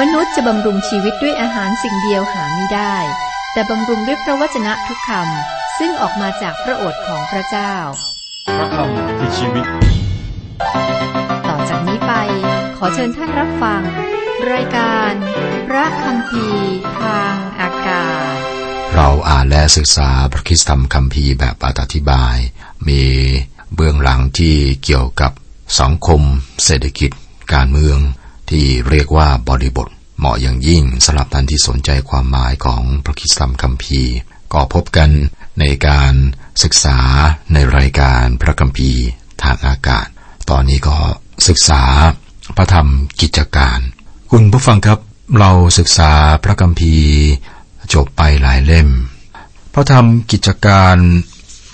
มนุษย์จะบำรุงชีวิตด้วยอาหารสิ่งเดียวหาไม่ได้ แต่บำรุงด้วยพระวจนะทุกคำซึ่งออกมาจากพระโอษฐ์ของพระเจ้า พระคำคือชีวิต ต่อจากนี้ไป ขอเชิญท่านรับฟัง รายการ พระคำพีทางอากาศ เราอ่านและศึกษาพระคริสตธรรมคัมภีร์แบบอธิบาย มีเบื้องหลังที่เกี่ยวกับสังคม เศรษฐกิจ การเมือง ที่เรียกว่าบริบท เหมาะอย่างยิ่งสำหรับท่านที่สนใจความหมายของพระคิสตธรรมคัมภีร์ ก็พบกันในการศึกษาในรายการพระคัมภีร์ทางอากาศ ตอนนี้ก็ศึกษาพระธรรมกิจการ คุณผู้ฟังครับเราศึกษาพระคัมภีร์จบไปหลายเล่ม พระธรรมกิจการ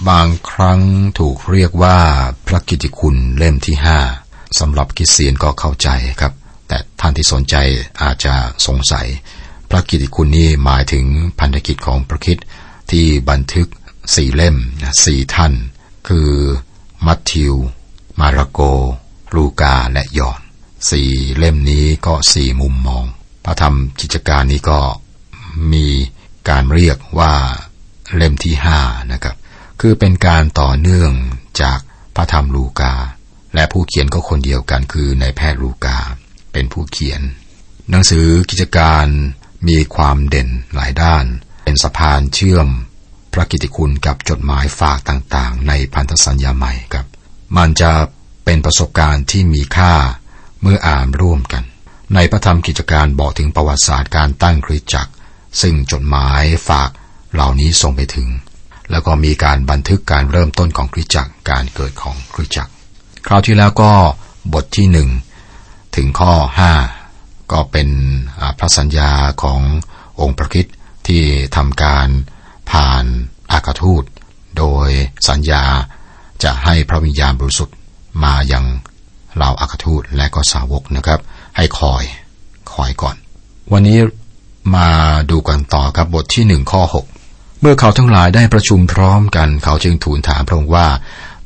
บางครั้งถูกเรียกว่าพระกิติคุณเล่มที่ห้าสำหรับคริสเตียนก็เข้าใจครับ แต่ท่านที่สนใจอาจจะสงสัย พระกิติคุณนี้หมายถึงพันธกิจของพระคิดที่บันทึกสี่เล่มสี่ท่าน คือมัทธิว มาระโก ลูกาและยอนสี่เล่มนี้ก็สี่มุมมอง พระธรรมกิจการนี้ก็มีการเรียกว่าเล่มที่ห้านะครับ คือเป็นการต่อเนื่องจากพระธรรมลูกา และผู้เขียนก็คนเดียวกันคือในายแพทย์ลูกา เป็นผู้เขียน หนังสือกิจการมีความเด่นหลายด้าน เป็นสะพานเชื่อม พระกิติคุณกับจดหมายฝากต่างๆ ในพันธสัญญาใหม่ครับ มันจะเป็นประสบการณ์ที่มีค่าเมื่ออ่านร่วมกัน ในพระธรรมกิจการบอกถึงประวัติศาสตร์การตั้งคริสตจักร ซึ่งจดหมายฝากเหล่านี้ส่งไปถึง แล้วก็มีการบันทึกการเริ่มต้นของคริสตจักรการเกิดของคริสตจักร คราวที่แล้วก็บทที่หนึ่ง ถึงข้อห้าก็เป็นพระสัญญาขององค์พระคิดที่ทำการผ่านอากาทูต โดยสัญญาจะให้พระวิญญาณบริสุทธิ์มายังเหล่าอากาทูตและก็สาวกนะครับ ให้คอยคอยก่อน วันนี้มาดูกันต่อครับบทที่หนึ่งข้อหกเมื่อเขาทั้งหลายได้ประชุมพร้อมกัน เขาจึงทูลถามพระองค์ว่า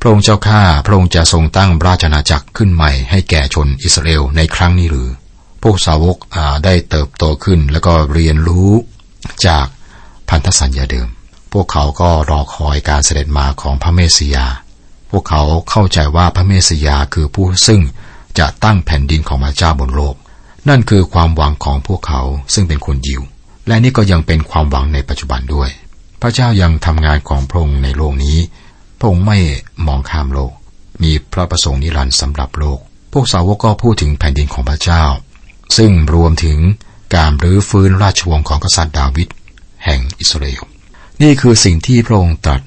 ระองค์เจ้าข้าพระองค์จะทรงตั้งราชอาณาจักรขึ้นใหม่ให้แก่ชนอิสราเอลในครั้งนี้หรือ พวกสาวกได้เติบโตขึ้นแล้วก็เรียนรู้จากพันธสัญญาเดิม พวกเขาก็รอคอยการเสด็จมาของพระเมสสิยา พวกเขาเข้าใจว่าพระเมสสิยาคือผู้ซึ่งจะตั้งแผ่นดินของพระเจ้าบนโลก นั่นคือความหวังของพวกเขาซึ่งเป็นคนยิว และนี่ก็ยังเป็นความหวังในปัจจุบันด้วย พระเจ้ายังทำงานของพระองค์ในโลกนี้ พระองค์ไม่มองข้ามโลก มีพระประสงค์นิรันดร์สำหรับโลก พวกสาวกก็พูดถึงแผ่นดินของพระเจ้า ซึ่งรวมถึงการรื้อฟื้นราชวงศ์ของกษัตริย์ดาวิดแห่งอิสราเอล นี่คือสิ่งที่พระองค์ตรัส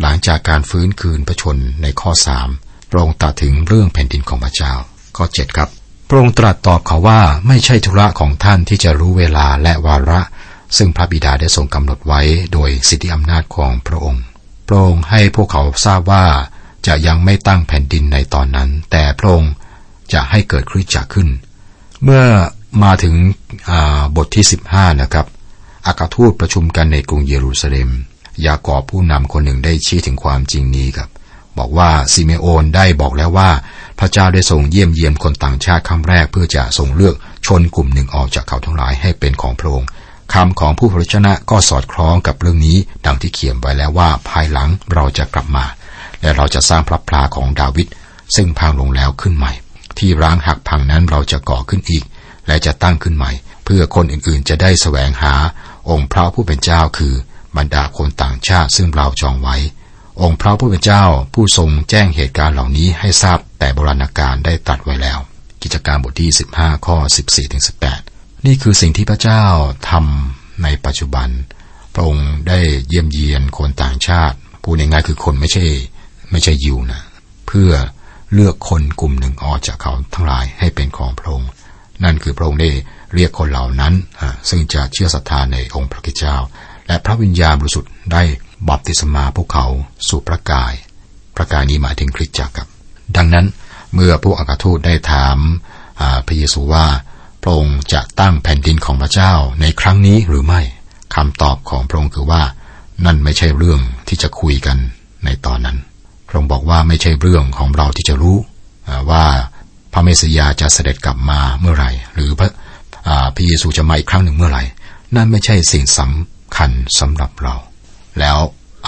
หลังจากการฟื้นคืนพระชนในข้อสามพระองค์ตรัสถึงเรื่องแผ่นดินของพระเจ้า ข้อเจ็ดครับ พระองค์ตรัสตอบเขาว่าไม่ใช่ธุระของท่านที่จะรู้เวลาและวาระ ซึ่งพระบิดาได้ทรงกำหนดไว้โดยสิทธิอำนาจของพระองค์ พระองค์ให้พวกเขาทราบว่าจะยังไม่ตั้งแผ่นดินในตอนนั้น แต่พระองค์จะให้เกิดคริสตจักรขึ้น เมื่อมาถึงบทที่ 15 นะครับอากาทูตประชุมกันในกรุงเยรูซาเล็ม ยากอบผู้นำคนหนึ่งได้ชี้ถึงความจริงนี้ครับ บอกว่าซิเมโอนได้บอกแล้วว่า พระเจ้าได้ทรงเยี่ยมเยียมคนต่างชาติครั้งแรก เพื่อจะทรงเลือกชนกลุ่มหนึ่งออกจากเขาทั้งหลายให้เป็นของพระองค์ คำของผู้พระชนะก็สอดคล้องกับเรื่องนี้ดังที่เขียนไว้แล้วว่าภายหลังเราจะกลับมา และเราจะสร้างพระพลาของดาวิดซึ่งพังลงแล้วขึ้นใหม่ ที่ร้างหักพังนั้นเราจะก่อขึ้นอีก และจะตั้งขึ้นใหม่ เพื่อคนอื่นๆจะได้แสวงหา องค์พระผู้เป็นเจ้าคือบรรดาคนต่างชาติซึ่งเราจองไว้ องค์พระผู้เป็นเจ้าผู้ทรงแจ้งเหตุการณ์เหล่านี้ให้ทราบแต่โบราณกาลได้ตรัสไว้แล้ว กิจการบทที่ 15 ข้อ 14ถึง18 นี่คือสิ่งที่พระเจ้าทำในปัจจุบัน พระองค์ได้เยี่ยมเยียนคนต่างชาติพูดง่ายๆคือคนไม่ใช่ ไม่ใช่ยิวนะเพื่อเลือกคนกลุ่มหนึ่งออกจากเขาทั้งหลายให้เป็นของพระองค์ นั่นคือพระองค์ได้เรียกคนเหล่านั้น ซึ่งจะเชื่อศรัทธาในองค์พระกิจเจ้า และพระวิญญาณบริสุทธิ์ได้บัพติศมาพวกเขาสู่พระกาย พระกายนี้หมายถึงคริสตจักรครับ ดังนั้นเมื่อพวกอากาทูตได้ถามพระเยซูว่า พระองค์จะตั้งแผ่นดินของพระเจ้าในครั้งนี้หรือไม่คำตอบของพระองค์คือว่า นั่นไม่ใช่เรื่องที่จะคุยกันในตอนนั้น พระองค์บอกว่าไม่ใช่เรื่องของเราที่จะรู้ว่าพระเมสสยาจะเสด็จกลับมาเมื่อไหร่ หรือพระพระเยซูจะมาอีกครั้งหนึ่งเมื่อไหร่ นั่นไม่ใช่สิ่งสำคัญสำหรับเรา แล้ว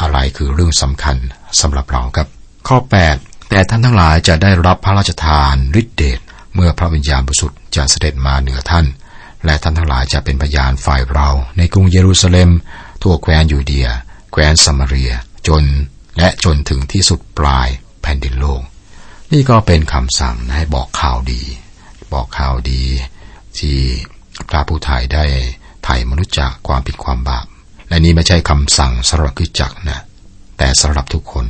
อะไรคือเรื่องสำคัญสำหรับเราครับ ข้อ 8 แต่ท่านทั้งหลายจะได้รับพระราชทานฤทธิเดชเมื่อพระวิญญาณบริสุทธิ์ จะเสด็จมาเหนือท่าน และท่านทั้งหลายจะเป็นพยานฝ่ายเรา ในกรุงเยรูซาเล็ม ทั่วแคว้นยูเดีย แคว้นสมาเรีย จนและจนถึงที่สุดปลายแผ่นดินโลก นี่ก็เป็นคำสั่งให้บอกข่าวดี บอกข่าวดี ที่พระผู้ไทยได้ไถ่มนุษย์จากความผิดความบาป และนี่ไม่ใช่คำสั่งสำหรับคือจักนะ แต่สำหรับทุกคน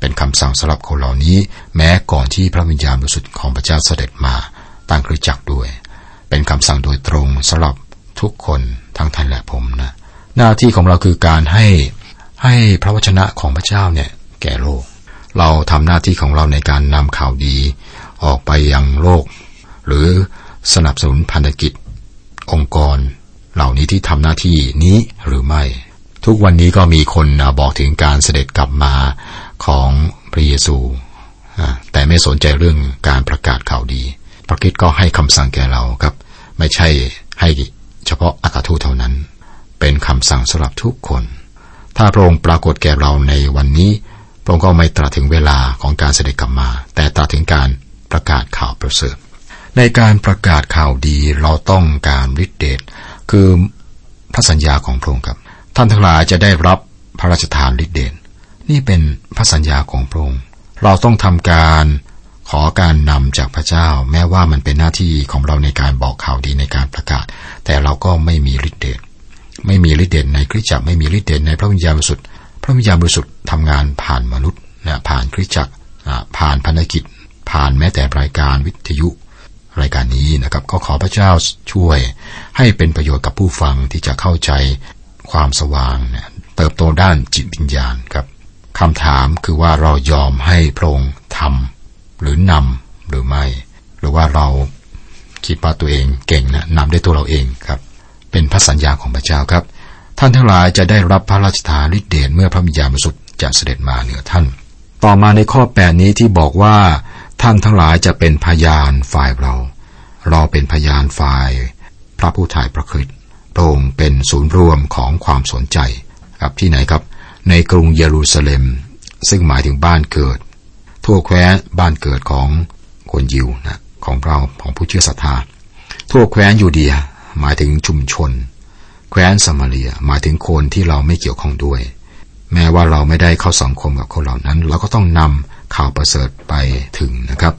เป็นคำสั่งสำหรับคนเหล่านี้ แม้ก่อนที่พระวิญญาณบริสุทธิ์ของพระเจ้าเสด็จมา ตั้งคือจักรด้วย เป็นคำสั่งโดยตรงสำหรับทุกคนทั้งท่านและผมนะ หน้าที่ของเราคือการให้ให้พระวจนะของพระเจ้าเนี่ยแก่โลก เราทำหน้าที่ของเราในการนำข่าวดีออกไปยังโลก หรือสนับสนุนพันธกิจ องค์กร เหล่านี้ที่ทำหน้าที่นี้หรือไม่ ทุกวันนี้ก็มีคนบอกถึงการเสด็จกลับมาของพระเยซูแต่ไม่สนใจเรื่องการประกาศข่าวดี พระคิดก็ให้คำสั่งแก่เราครับ ไม่ใช่ให้เฉพาะอัครทูเท่านั้น เป็นคำสั่งสำหรับทุกคน ถ้าพระองค์ปรากฏแก่เราในวันนี้ พระองค์ก็ไม่ตรัสถึงเวลาของการเสด็จกลับมา แต่ตรัสถึงการประกาศข่าวประเสริฐในการประกาศข่าวดีเราต้องการฤทธิเดชคือพระสัญญาของพระองค์ครับ ท่านทั้งหลายจะได้รับพระราชทานฤทธิเดชนี่เป็นพระสัญญาของพระองค์เราต้องทำการ ขอการนำจากพระเจ้าแม้ว่ามันเป็นหน้าที่ของเราในการบอกข่าวดีในการประกาศ แต่เราก็ไม่มีฤทธิเดชไม่มีฤทธิ์เด่นในคริสตจักรไม่มีฤทธิ์เด่นในพระวิญญาณบริสุทธิ์พระวิญญาณบริสุทธิ์ทำงานผ่านมนุษย์นะผ่านคริสตจักรผ่านพันธกิจ ผ่านแม้แต่รายการวิทยุรายการนี้นะครับ ก็ขอพระเจ้าช่วยให้เป็นประโยชน์กับผู้ฟังที่จะเข้าใจความสว่างเติบโตด้านจิตวิญญาณครับคำถามคือว่าเรายอมให้พระองค์ทำ หรือนำหรือไม่ หรือว่าเราคิดว่าตัวเองเก่งนะนำได้ตัวเราเองครับ เป็นพระสัญญาของพระเจ้าครับ ท่านทั้งหลายจะได้รับพระราชทานฤทธิเดชเมื่อพระวิญญาณบริสุทธิ์จะเสด็จมาเหนือท่าน ต่อมาในข้อแปดนี้ที่บอกว่าท่านทั้งหลายจะเป็นพยานฝ่ายเรา เราเป็นพยานฝ่าย พระผู้ถ่ายประคิดพระองค์เป็นศูนย์รวมของความสนใจกับที่ไหนครับ ในกรุงเยรูซาเล็ม ซึ่งหมายถึงบ้านเกิด ทั่วแคว้นบ้านเกิดของคนยิวนะของเราของผู้เชื่อศรัทธา ทั่วแคว้นยูเดียหมายถึงชุมชน แคว้นสมาเรียหมายถึงคนที่เราไม่เกี่ยวข้องด้วย แม้ว่าเราไม่ได้เข้าสังคมกับคนเหล่านั้น เราก็ต้องนำข่าวประเสริฐไปถึงนะครับ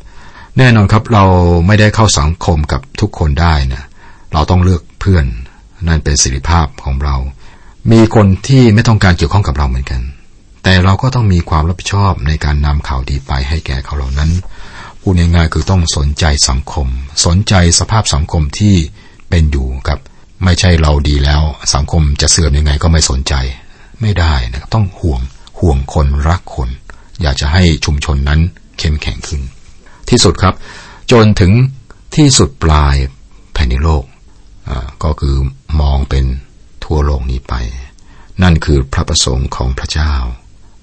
แน่นอนครับเราไม่ได้เข้าสังคมกับทุกคนได้นะเราต้องเลือกเพื่อนนั่นเป็นสิริภาพของเรา มีคนที่ไม่ต้องการเกี่ยวข้องกับเราเหมือนกัน แต่เราก็ต้องมีความรับผิดชอบในการนำข่าวดีไปให้แก่เขาเหล่านั้นพูดง่ายๆคือต้องสนใจสังคม สนใจสภาพสังคมที่เป็นอยู่ครับ ไม่ใช่เราดีแล้ว สังคมจะเสื่อมยังไงก็ไม่สนใจ ไม่ได้นะครับต้องห่วงห่วงคนรักคน อยากจะให้ชุมชนนั้นเข้มแข็งขึ้น ที่สุดครับ จนถึงที่สุดปลายแผ่นดินโลกก็คือมองเป็นทั่วโลกนี้ไป นั่นคือพระประสงค์ของพระเจ้า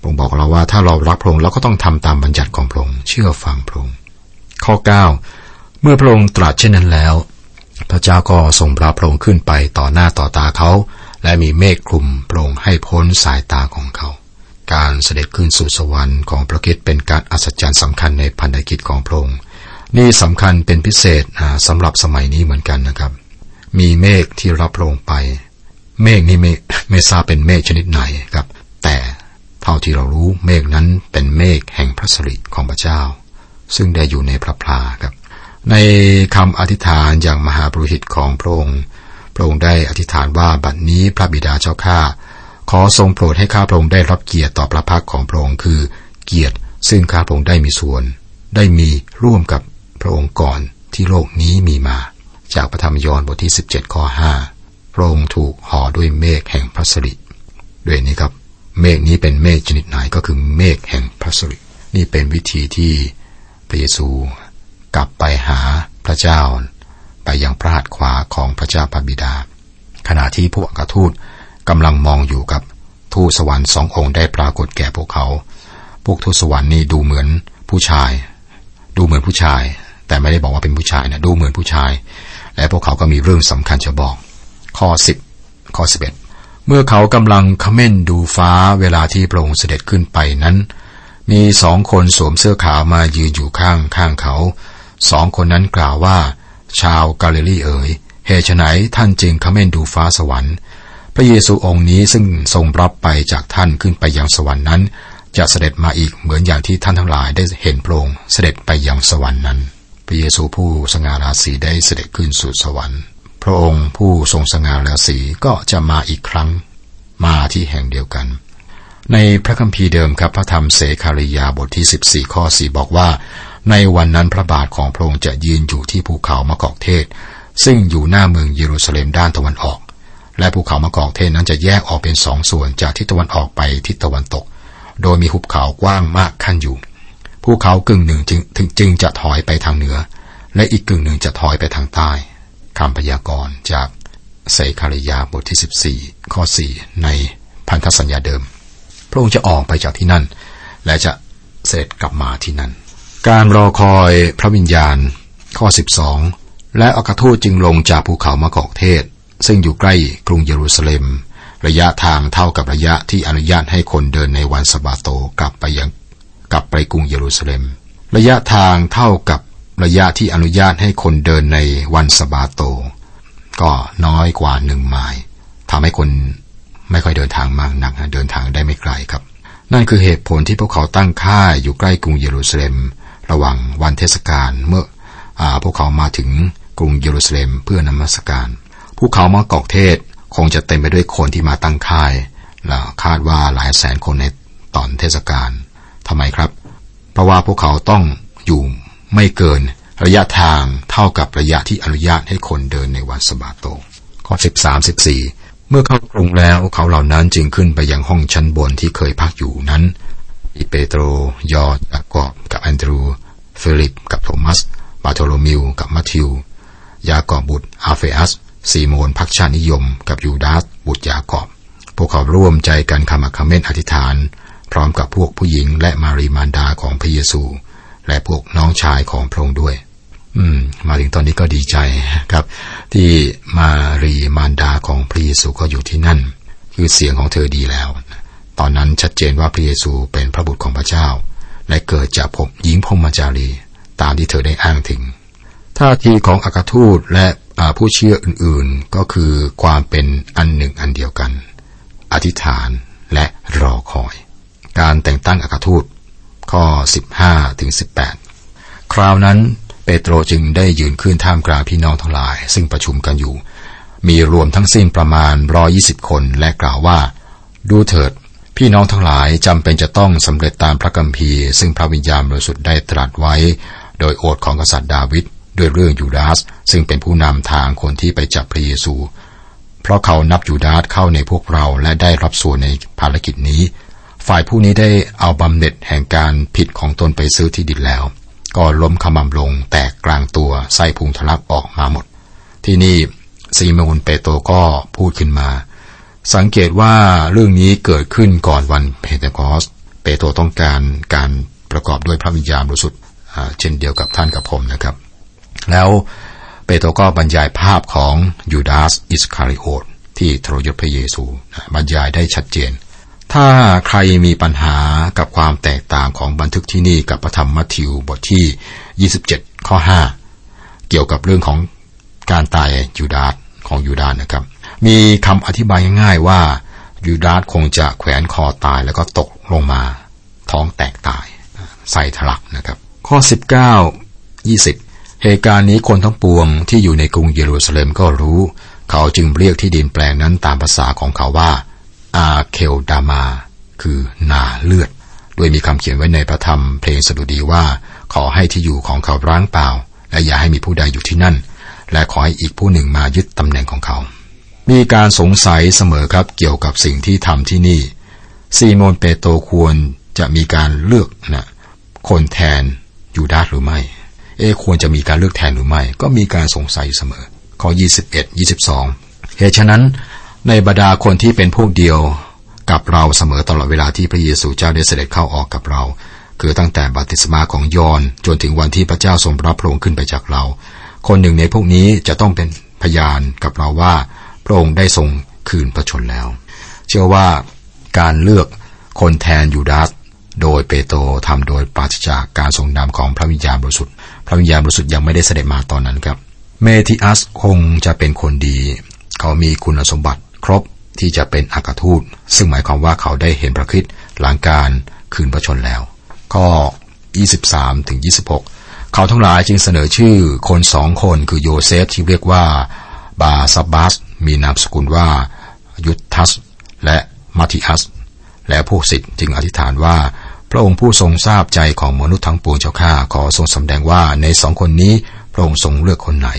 พระองค์บอกเราว่าถ้าเรารักพระองค์เราก็ต้องทำตามบัญญัติของพระองค์เชื่อฟังพระองค์ข้อ 9 เมื่อพระองค์ตรัสเช่นนั้นแล้ว พระเจ้าก็ทรงพรับพระองค์ขึ้นไปต่อหน้าต่อตาเขา และมีเมฆคลุมพระองค์ให้พ้นสายตาของเขา การเสด็จขึ้นสู่สวรรค์ของพระคิดเป็นการอัศจรรย์สำคัญในพันธกิจของพระองค์นี่สำคัญเป็นพิเศษสำหรับสมัยนี้เหมือนกันนะครับ มีเมฆที่รับพระองค์ไป เมฆนี้ไม่ไม่ทราบเป็นเมฆชนิดไหนครับ แต่ เท่าที่เรารู้เมฆนั้นเป็นเมฆแห่งพระสิริของพระเจ้า ซึ่งได้อยู่ในพระพลาครับ ในคำอธิษฐานอย่างมหาปรุหิตของพระองค์ พระองค์ได้อธิษฐานว่าบัดนี้พระบิดาเจ้าข้าขอทรงโปรดให้ข้าพระองค์ได้รับเกียรติต่อพระพักของพระองค์คือ เกียรติ ซึ่งข้าพระองค์ได้มีส่วน ได้มีร่วมกับพระองค์ก่อนที่โลกนี้มีมา จากพระธรรมยอห์นบทที่ 17ข้อ5พระองค์ถูกห่อด้วยเมฆแห่งพระสิริด้วยนี้ครับ เมฆนี้เป็นเมฆชนิดไหนก็คือเมฆแห่งพระสิรินี่เป็นวิธีที่พระเยซูกลับไปหาพระเจ้า ไปยังพระหัตถ์ขวาของพระเจ้าพระบิดา ขณะที่พวกอัครทูตกำลังมองอยู่กับทูตสวรรค์สององค์ได้ปรากฏแก่พวกเขา พวกทูตสวรรค์นี่ดูเหมือนผู้ชาย ดูเหมือนผู้ชาย แต่ไม่ได้บอกว่าเป็นผู้ชายนะดูเหมือนผู้ชาย และพวกเขาก็มีเรื่องสำคัญจะบอก ข้อ 10 ข้อ 11 เมื่อเขากำลังคเม่นดูฟ้าเวลาที่พระองค์เสด็จขึ้นไปนั้น มีสองคนสวมเสื้อขาวมายืนอยู่ข้างข้างเขา สองคนนั้นกล่าวว่า ชาวกาลิลีเอ๋ยเหตุไนท่านจึงคเม่นดูฟ้าสวรรค์ พระเยซูองค์นี้ซึ่งทรงรับไปจากท่านขึ้นไปยังสวรรค์นั้น จะเสด็จมาอีกเหมือนอย่างที่ท่านทั้งหลายได้เห็นพระองค์เสด็จไปยังสวรรค์นั้น พระเยซูผู้สง่าราศีได้เสด็จขึ้นสู่สวรรค์ พระองค์ผู้ทรงสง่าราศีก็จะมาอีกครั้งมาที่แห่งเดียวกัน ในพระคัมภีร์เดิมครับพระธรรมเสคาริยาบทที่ 14 ข้อ 4 บอกว่า ในวันนั้นพระบาทของพระองค์จะยืนอยู่ที่ภูเขามะกอกเทศ ซึ่งอยู่หน้าเมืองเยรูซาเล็มด้านตะวันออก และภูเขามะกอกเทศนั้นจะแยกออกเป็นสองส่วนจากทิศตะวันออกไปทิศตะวันตก โดยมีหุบเขากว้างมากขั้นอยู่ภูเขากึ่งหนึ่งจึงจึงจะถอยไปทางเหนือ และอีกกึ่งหนึ่งจะถอยไปทางใต้ คำพยากรณ์จากเสคาริยาบทที่ 14 ข้อ 4 ในพันธสัญญาเดิม พระองค์จะออกไปจากที่นั่น และจะเสด็จกลับมาที่นั่น การรอคอยพระวิญญาณ ข้อ 12 และอัครทูตจึงลงจากภูเขามะกอกเทศ ซึ่งอยู่ใกล้กรุงเยรูซาเล็ม ระยะทางเท่ากับระยะที่อนุญาตให้คนเดินในวันสบาโตกลับไปยังกลับไปกรุงเยรูซาเล็ม ระยะทางเท่ากับ ระยะที่อนุญาตให้คนเดินในวันสบาโต ก็น้อยกว่าหนึ่งไมล์ทำให้คนไม่ค่อยเดินทางมากนักเดินทางได้ไม่ไกลครับ นั่นคือเหตุผลที่พวกเขาตั้งค่ายอยู่ใกล้กรุงเยรูซาเล็ม ระหว่างวันเทศกาลเมื่ออพวกเขามาถึงกรุงเยรูซาเล็มเพื่อนมัสการภูเขามากอกเทศคงจะเต็มไปด้วยคนที่มาตั้งค่ายและคาดว่าหลายแสนคนในตอนเทศกาลทำไมครับ เพราะว่าพวกเขาต้องอยู่ ไม่เกินระยะทางเท่ากับระยะที่อนุญาตให้คนเดินในวันสบาโต ข้อ 13 14 เมื่อเข้ากรุงแล้วเขาเหล่านั้นจึงขึ้นไปยังห้องชั้นบนที่เคยพักอยู่นั้น อิเปโตร ยอจากอบกับแอนดรูฟิลิป กับโทมัส บาโทโลมิว กับมัทธิว ยากอบบุตรอาเฟอัสซีโมนพักชานิยม กับยูดาสบุตรยากอบ พวกเขาร่วมใจกันคำอคเมนอธิษฐาน พร้อมกับพวกผู้หญิงและมารีมารดาของพระเยซู และพวกน้องชายของพระองค์ด้วย อืม มาถึงตอนนี้ก็ดีใจครับ ที่มารีมารดาของพระเยซูก็อยู่ที่นั่น คือเสียงของเธอดีแล้ว ตอนนั้นชัดเจนว่าพระเยซูเป็นพระบุตรของพระเจ้า และเกิดจากผมหญิงพรหมจารี ตามที่เธอได้อ้างถึงท่าทีของอัครทูตและผู้เชื่ออื่นๆ ก็คือความเป็นอันหนึ่งอันเดียวกัน อธิษฐานและรอคอย การแต่งตั้งอัครทูต ข้อ 15ถึง18 คราวนั้นเปโตรจึงได้ยืนขึ้นท่ามกลางพี่น้องทั้งหลาย ซึ่งประชุมกันอยู่ มีรวมทั้งสิ้นประมาณร้อยี่สิบคนและกล่าวว่า ดูเถิด พี่น้องทั้งหลายจำเป็นจะต้องสำเร็จตามพระกัมภีร์ซึ่งพระวิญญาณบริสุทธิ์ได้ตรัสไว้ โดยโอษของกษัตริย์ดาวิดด้วยเรื่องยูดาส ซึ่งเป็นผู้นำทางคนที่ไปจับพระเยซู เพราะเขานับยูดาสเข้าในพวกเราและได้รับส่วนในภารกิจนี้ ฝ่ายผู้นี้ได้เอาบำเหน็จแห่งการผิดของตนไปซื้อที่ดินแล้ว ก็ล้มขมำลงแตกกลางตัวไส้พุงทะลักออกมาหมด ที่นี่ซีโมนเปโตก็พูดขึ้นมา สังเกตว่าเรื่องนี้เกิดขึ้นก่อนวันเพเทคอส เปโตรต้องการการประกอบด้วยพระวิญญาณบริสุทธิ์เช่นเดียวกับท่านกับผมนะครับ แล้วเปโตรก็บรรยายภาพของยูดาสอิสคาริโอตที่ทรยศพระเยซู บรรยายได้ชัดเจน ถ้าใครมีปัญหากับความแตกต่างของบันทึกที่นี่กับพระธรรมมัทธิวบทที่ 27 ข้อ 5 เกี่ยวกับเรื่องของการตายยูดาสของยูดาสนะครับ มีคำอธิบายง่ายๆว่ายูดาสคงจะแขวนคอตายแล้วก็ตกลงมา ท้องแตกตายใส่ทะลักนะครับ ข้อ 19 20 เหตุการณ์นี้คนทั้งปวงที่อยู่ในกรุงเยรูซาเล็มก็รู้ เขาจึงเรียกที่ดินแปลงนั้นตามภาษาของเขาว่า อาเคลดามา คือนาเลือดโดยมีคำเขียนไว้ในพระธรรมเพลงสดุดีว่า ขอให้ที่อยู่ของเขาร้างเปล่า และอย่าให้มีผู้ใดอยู่ที่นั่น และขอให้อีกผู้หนึ่งมายึดตำแหน่งของเขา มีการสงสัยเสมอครับเกี่ยวกับสิ่งที่ทำที่นี่ ซีโมนเปโตควรจะมีการเลือกนะคนแทนยูดาสหรือไม่ เอควรจะมีการเลือกแทนหรือไม่ ก็มีการสงสัยเสมอข้อ21 22 เหตุฉะนั้น ในบรรดาคนที่เป็นพวกเดียวกับเราเสมอตลอดเวลาที่พระเยซูเจ้าได้เสด็จเข้าออกกับเรา คือตั้งแต่บัติสมาของยอนจนถึงวันที่พระเจ้าทรงรับพระองค์ขึ้นไปจากเรา คนหนึ่งในพวกนี้จะต้องเป็นพยานกับเราว่า พระองค์ได้ทรงคืนพระชนแล้ว เชื่อว่าการเลือกคนแทนยูดาสโดยเปโตรทำโดยปราศจากการทรงนำของพระวิญญาณบริสุทธิ์พระวิญญาณบริสุทธิ์ยังไม่ได้เสด็จมาตอนนั้นครับ เมธิอัสคงจะเป็นคนดี เขามีคุณสมบัติ ครบที่จะเป็นอากาทูต ซึ่งหมายความว่าเขาได้เห็นพระคริสต์หลังการคืนพระชนแล้ว ข้อ 23ถึง26 เขาทั้งหลายจึงเสนอชื่อคนสองคนคือโยเซฟที่เรียกว่าบาซับัส มีนามสกุลว่า ยุทธัส และมาติอัส และพวกศิษย์จึงอธิษฐานว่า พระองค์ผู้ทรงทราบใจของมนุษย์ทั้งปวงเจ้าข้าขอทรงสำแดงว่าในสองคนนี้พระองค์ทรงเลือกคนไหน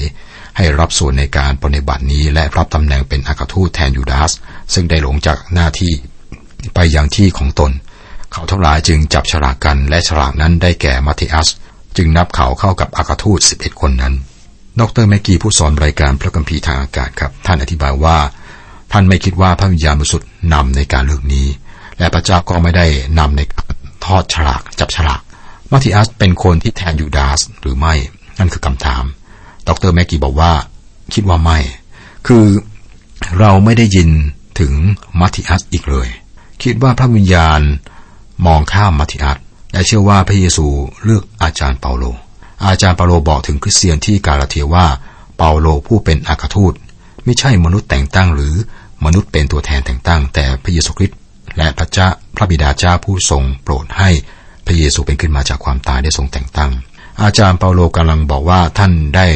ให้รับส่วนในการปฏิบัตินี้และรับตำแหน่งเป็นอากาทูตแทนยูดาส ซึ่งได้หลงจากหน้าที่ไปยังที่ของตน เขาทั้งหลายจึงจับฉลากกันและฉลากนั้นได้แก่มาติอัส จึงนับเขาเข้ากับอากาทูต11 คนนั้น ดรแมกกี้ผู้สอนรายการพระคัมภีร์ทางอากาศครับ ท่านอธิบายว่า ท่านไม่คิดว่าพระวิญญาณบริสุทธิ์นำในการเลือกนี้ และพระเจ้าก็ไม่ได้นำในทอดฉลากจับฉลากมาติอัสเป็นคนที่แทนยูดาสหรือไม่นั่นคือคำถาม ดรแมกกี้บอกว่า คิดว่าไม่ คือเราไม่ได้ยินถึงมาติอัสอีกเลย คิดว่าพระวิญญาณมองข้ามมาติอัสและเชื่อว่าพระเยซูเลือกอาจารย์เปาโล อาจารย์เปาโลบอกถึงคริสเตียนที่กาลาเทียว่าเปาโลผู้เป็นอาคาทูต ไม่ใช่มนุษย์แต่งตั้งหรือมนุษย์เป็นตัวแทนแต่งตั้ง แต่พระเยซูคริสต์และพระเจ้าพระบิดาเจ้าผู้ทรงโปรดให้พระเยซูเป็นขึ้นมาจากความตายได้ทรงแต่งตั้ง อาจารย์เปาโลกำลังบอกว่าท่านได้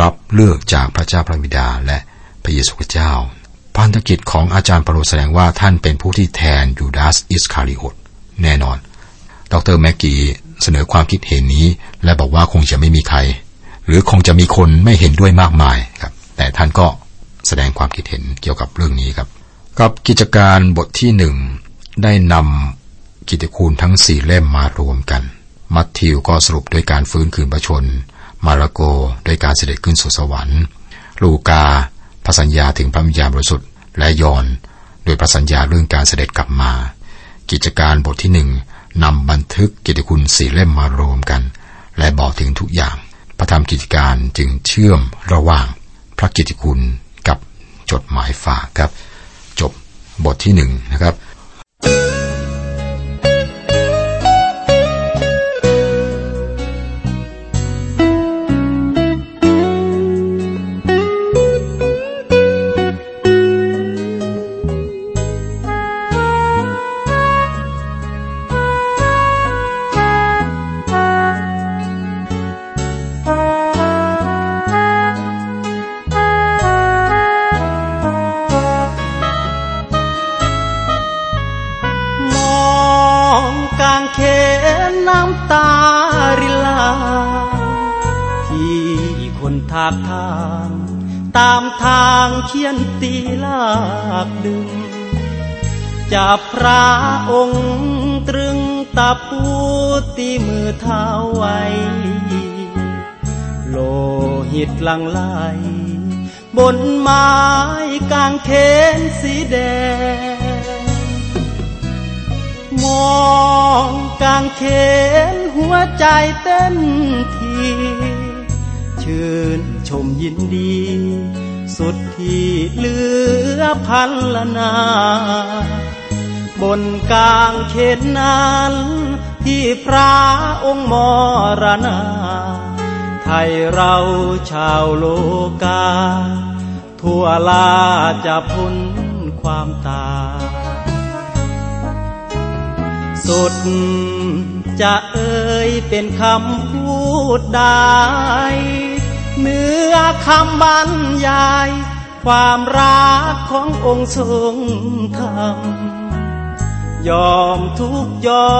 รับเลือกจากพระเจ้าพระบิดาและพระเยซูคริสต์เจ้า พันธกิจของอาจารย์เปาโลแสดงว่าท่านเป็นผู้ที่แทนยูดาสอิสคาริโอตแน่นอน ดรแมกกี้เสนอความคิดเห็นนี้ และบอกว่าคงจะไม่มีใคร หรือคงจะมีคนไม่เห็นด้วยมากมายครับ แต่ท่านก็แสดงความคิดเห็นเกี่ยวกับเรื่องนี้ครับ กับกิจการบทที่หนึ่งได้นำกิจคุณทั้งสี่เล่มมารวมกัน มัทธิวก็สรุปด้วยการฟื้นคืนพระชน มาระโกด้วยการเสด็จขึ้นสู่สวรรค์ ลูกาพระสัญญาถึงพระวิญญาณบริสุทธิ์ และยอน โดยพระสัญญาเรื่องการเสด็จกลับมา กิจการบทที่หนึ่งนำบันทึกกิจคุณสี่เล่มมารวมกัน และบอกถึงทุกอย่าง พระธรรมกิจการจึงเชื่อมระหว่างพระกิจคุณกับจดหมายฝากครับ จบบทที่หนึ่งนะครับม เขียนตีลากดึง จับพระองค์ตรึงตาปูตีมือเท้าไว้ โลหิตลังไหลบนไม้กางเขนสีแดง มองกางเขนหัวใจเต้นที ชื่นชมยินดี สุดที่เหลือพันละนา บนกลางเขนนั้นที่พระองค์มรณา ไทยเราชาวโลกา ทั่วลาจะพ้นความตายสุดจะเอ่ยเป็นคำพูดได้ เนื้อคำบรรยาย ความรักขององค์ทรงธรรมยอมทุกยอ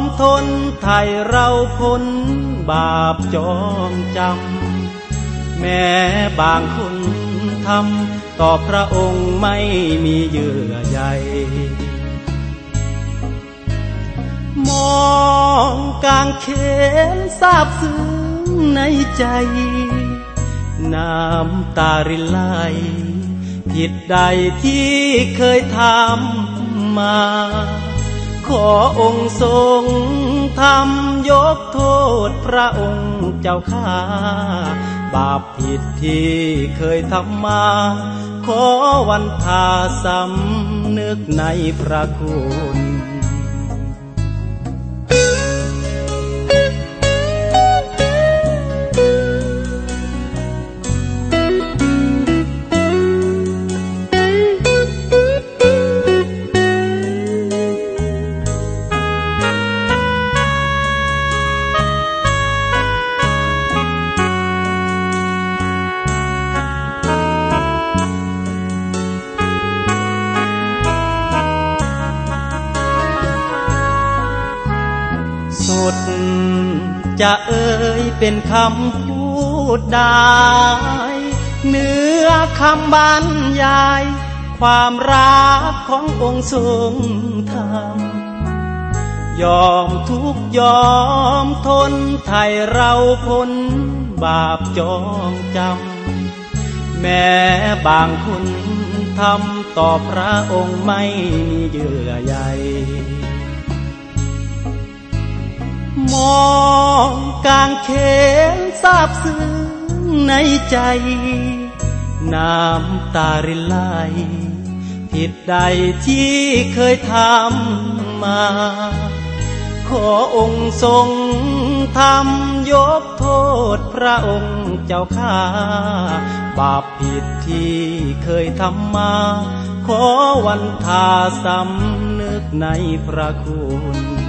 มทนไทยเราพ้นบาปจองจำ แม้บางคนทำต่อพระองค์ไม่มีเยื่อใยมองกางเขนทราบซึ้งในใจ น้ำตารินไหลผิดใดที่เคยทำมา ขอองค์ทรงทำยกโทษพระองค์เจ้าข้า บาปผิดที่เคยทำมา ขอวันทาสำนึกในพระคุณ จะเอ่ยเป็นคำพูดได้เนื้อคำบรรยาย ความรักขององค์ทรงธรรมยอมทุกยอมทนไทยเราพ้นบาปจองจำ แม้บางคนทำต่อพระองค์ไม่มีเยื่อใย มองกางเขนทราบซึ้งในใจ น้ำตารินไหลผิดใดที่เคยทำมา ขอองค์ทรงทำยกโทษพระองค์เจ้าข้า บาปผิดที่เคยทำมา ขอวันทาสำนึกในพระคุณ